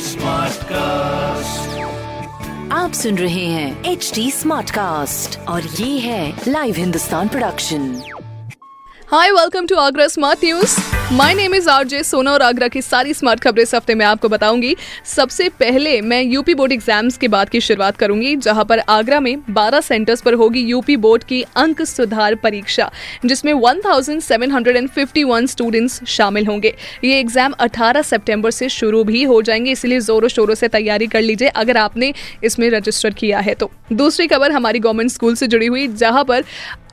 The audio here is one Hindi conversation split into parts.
स्मार्ट कास्ट आप सुन रहे हैं एच डी स्मार्ट कास्ट और ये है live Hindustan production hi welcome to Agra smart news my name is RJ Sona और आगरा की सारी स्मार्ट खबरें इस हफ़्ते में आपको बताऊँगी। सबसे पहले मैं यूपी बोर्ड एग्ज़ाम्स के बाद की शुरुआत करूँगी, जहाँ पर आगरा में 12 सेंटर्स पर होगी यूपी बोर्ड की अंक सुधार परीक्षा, जिसमें 1751 स्टूडेंट्स शामिल होंगे। ये एग्ज़ाम 18 सितंबर से शुरू भी हो जाएँगे, इसलिए जोरों शोरों से तैयारी कर लीजिए अगर आपने इसमें रजिस्टर किया है तो। दूसरी खबर हमारी गवर्नमेंट स्कूल से जुड़ी हुई, जहाँ पर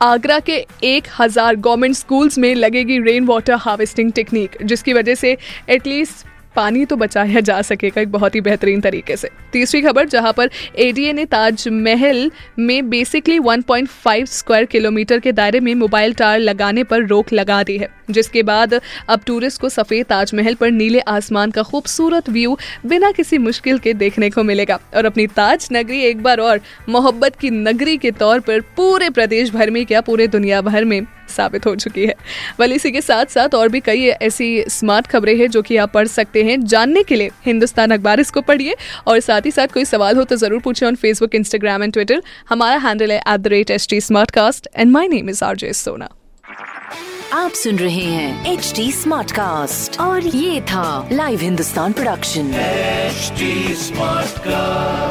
आगरा के एक हज़ार गवर्नमेंट स्कूल्स में लगेगी रेन वाटर हार्वेस्टिंग टेक्निक जिसकी वजह से एटलीस्ट पानी तो बचाया जा सकेगा एक बहुत ही बेहतरीन तरीके से। तीसरी खबर, जहाँ पर एडीए ने ताजमहल में बेसिकली 1.5 स्क्वायर किलोमीटर के दायरे में मोबाइल टावर लगाने पर रोक लगा दी है, जिसके बाद अब टूरिस्ट को सफ़ेद ताजमहल पर नीले आसमान का खूबसूरत व्यू बिना किसी मुश्किल के देखने को मिलेगा। और अपनी ताज नगरी एक बार और, मोहब्बत की नगरी के तौर पर पूरे प्रदेश भर में क्या पूरे दुनिया भर में साबित हो चुकी है। वल इसी के साथ साथ और भी कई ऐसी स्मार्ट खबरें हैं जो कि आप पढ़ सकते हैं। जानने के लिए हिंदुस्तान अखबार इसको पढ़िए और साथ ही साथ कोई सवाल हो तो ज़रूर पूछे on Facebook Instagram and Twitter हमारा हैंडल है at the rate H T smart cast and my name is R J Sona आप सुन रहे हैं एच डी स्मार्ट कास्ट और ये था live Hindustan production smart cast